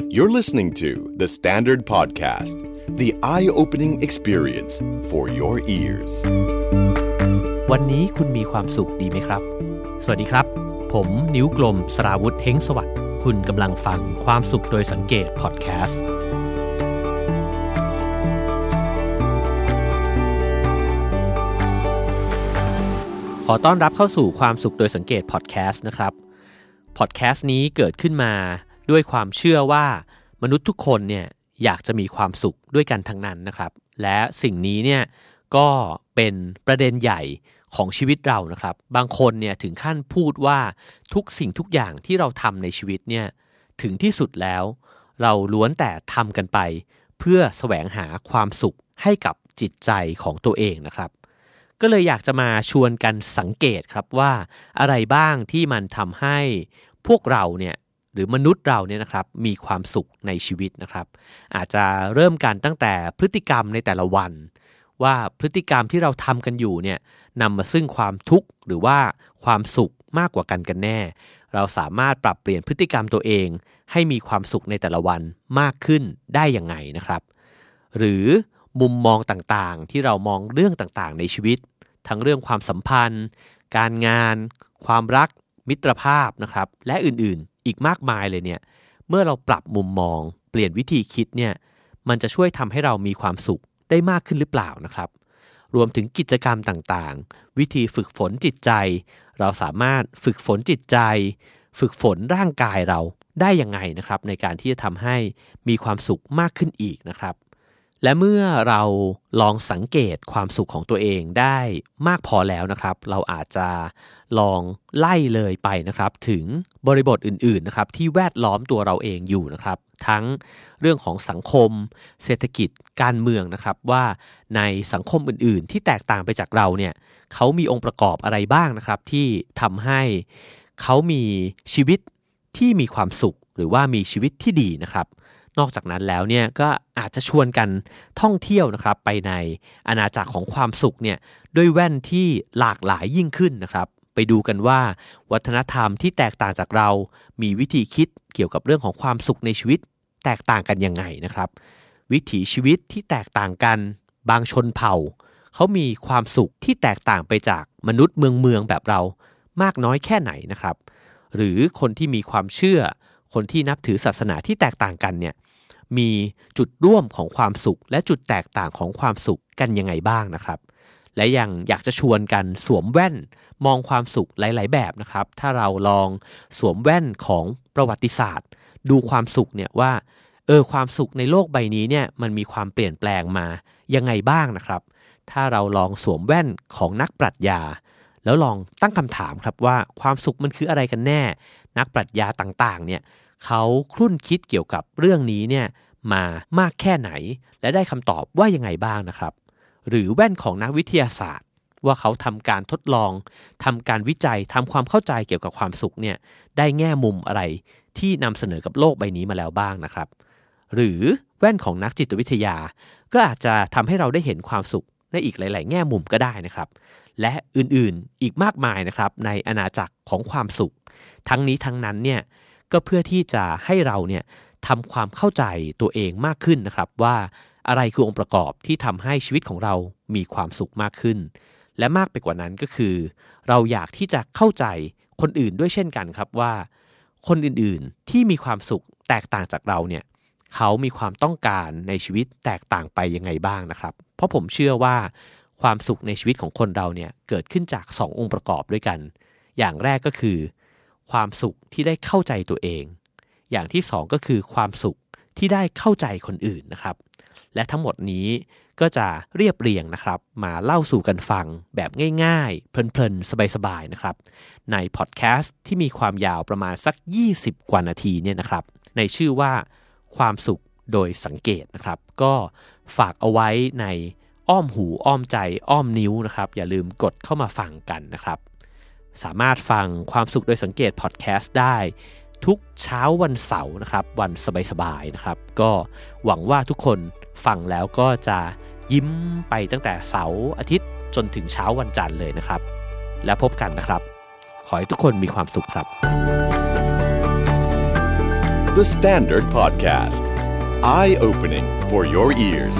You're listening to The Standard Podcast, the eye opening experience for your ears. วันนี้คุณมีความสุขดีไหมครับ สวัสดีครับ ผมนิ้วกลมสราวุธเฮงสวัสดิ์ คุณกำลังฟังความสุขโดยสังเกตพอดแคสต์ ขอต้อนรับเข้าสู่ความสุขโดยสังเกตพอดแคสต์นะครับ พอดแคสต์นี้เกิดขึ้นมา ด้วยความเชื่อว่ามนุษย์ทุกคนเนี่ยอยากจะมีความสุขด้วยกันทั้งนั้นนะครับ และสิ่งนี้เนี่ยก็เป็นประเด็นใหญ่ของชีวิตเรานะครับ บางคนเนี่ยถึงขั้นพูดว่าทุกสิ่งทุกอย่างที่เราทำในชีวิตเนี่ยถึงที่สุดแล้ว เราล้วนแต่ทำกันไป เพื่อแสวงหาความสุขให้กับจิตใจของตัวเองนะครับ ก็เลยอยากจะมาชวนกันสังเกตครับว่าอะไรบ้างที่มันทำให้พวกเราเนี่ย หรือมนุษย์เราเนี่ยนะครับมีความสุขในชีวิตนะครับ อาจจะเริ่มกันตั้งแต่พฤติกรรมในแต่ละวัน ว่าพฤติกรรมที่เราทำกันอยู่เนี่ยนำมาซึ่งความทุกข์หรือว่าความสุขมากกว่ากันกันแน่ เราสามารถปรับเปลี่ยนพฤติกรรมตัวเอง ให้มีความสุขในแต่ละวันมากขึ้นได้ยังไงนะครับ หรือมุมมองต่างๆ ที่เรามองเรื่องต่างๆ ในชีวิต ทั้งเรื่องความสัมพันธ์ การงาน ความรัก มิตรภาพนะครับ และอื่นๆ อีกมากมายเลยเนี่ย เมื่อเราปรับมุมมอง เปลี่ยนวิธีคิดเนี่ย มันจะช่วยทำให้เรามีความสุขได้มากขึ้นหรือเปล่านะครับ รวมถึงกิจกรรมต่างๆ วิธีฝึกฝนจิตใจ เราสามารถฝึกฝนจิตใจ ฝึกฝนร่างกายเราได้ยังไงนะครับ ในการที่จะทำให้มีความสุขมากขึ้นอีกนะครับ และเมื่อเราลองสังเกตความสุขของตัวเองได้มากพอแล้วนะครับ เราอาจจะลองไล่เลยไปนะครับ ถึงบริบทอื่นๆนะครับที่แวดล้อมตัวเราเองอยู่นะครับ ทั้งเรื่องของสังคม เศรษฐกิจการเมืองนะครับ ว่าในสังคมอื่นๆ ที่แตกต่างไปจากเราเนี่ยเขามีองค์ประกอบอะไรบ้างนะครับ ที่ทำให้เขามีชีวิตที่มีความสุข หรือว่ามีชีวิตที่ดีนะครับ นอกจากนั้นแล้วเนี่ยก็อาจจะชวนกันท่องเที่ยวนะครับไปในอาณาจักรของความสุขเนี่ยด้วยแว่นที่หลากหลายยิ่งขึ้นนะครับ ไปดูกันว่าวัฒนธรรมที่แตกต่างจากเรา มีวิธีคิดเกี่ยวกับเรื่องของความสุขในชีวิต แตกต่างกันยังไงนะครับ วิถีชีวิตที่แตกต่างกัน บางชนเผ่าเขามีความสุขที่แตกต่างไปจากมนุษย์เมืองเมืองแบบเรามากน้อยแค่ไหนนะครับ หรือคนที่มีความเชื่อ คนที่นับถือศาสนาที่แตกต่างกันเนี่ยมีจุดร่วมของความสุข และจุดแตกต่างของความสุขกันยังไงบ้างนะครับ และยังอยากจะชวนกันสวมแว่นมองความสุขหลาย ๆ แบบนะครับ ถ้าเราลองสวมแว่นของประวัติศาสตร์ ดูความสุขเนี่ยว่าเออความสุขในโลกใบนี้เนี่ยมันมีความเปลี่ยนแปลงมายังไงบ้างนะครับ ถ้าเราลองสวมแว่นของนักปรัชญา แล้วลองตั้งคำถามครับว่าความสุขมันคืออะไรกันแน่ นักปรัชญาต่างๆเนี่ย เขาครุ่นคิดเกี่ยวกับเรื่องนี้เนี่ยมามากแค่ไหน และได้คำตอบว่ายังไงบ้างนะครับ หรือแว่นของนักวิทยาศาสตร์ ว่าเขาทำการทดลองทำการวิจัยทำความเข้าใจเกี่ยวกับความสุขเนี่ยได้แง่มุมอะไรที่นำเสนอกับโลกใบนี้มาแล้วบ้างนะครับ หรือแว่นของนักจิตวิทยา ก็อาจจะทำให้เราได้เห็นความสุขในอีกหลาย ๆ แง่มุมก็ได้นะครับ และอื่นๆอีกมากมายนะครับในอาณาจักรของความสุข ทั้งนี้ทั้งนั้นเนี่ย ก็เพื่อที่จะให้เราเนี่ยทำความเข้าใจตัวเองมากขึ้นนะครับ ว่าอะไรคือองค์ประกอบที่ทำให้ชีวิตของเรามีความสุขมากขึ้น และมากไปกว่านั้นก็คือ เราอยากที่จะเข้าใจคนอื่นด้วยเช่นกันครับว่า คนอื่นๆที่มีความสุขแตกต่างจากเราเนี่ยเขามีความต้องการในชีวิตแตกต่างไปยังไงบ้างนะครับ เพราะผมเชื่อว่าความสุขในชีวิตของคนเราเนี่ยเกิดขึ้นจาก 2 องค์ประกอบด้วยกัน อย่างแรกก็คือ ความสุขที่ได้เข้าใจตัวเอง อย่างที่สองก็คือความสุขที่ได้เข้าใจคนอื่นนะครับ และทั้งหมดนี้ก็จะเรียบเรียงนะครับ มาเล่าสู่กันฟังแบบง่ายๆ เพลินๆ สบายๆ นะครับ ในพอดแคสต์ที่มีความยาวประมาณสัก 20 กว่านาทีเนี่ยนะครับ ในชื่อว่าความสุขโดยสังเกตนะครับ ก็ฝากเอาไว้ในอ้อมหูอ้อมใจอ้อมนิ้วนะครับ อย่าลืมกดเข้ามาฟังกันนะครับ สามารถฟังความสุขโดยสังเกตพอดแคสต์ได้ทุกเช้าวันเสาร์นะครับ วันสบายๆนะครับ ก็หวังว่าทุกคนฟังแล้วก็จะยิ้มไปตั้งแต่เสาร์อาทิตย์จนถึงเช้าวันจันทร์เลยนะครับ แล้วพบกันนะครับ ขอให้ทุกคนมีความสุขครับ The Standard Podcast. Eye opening for your ears.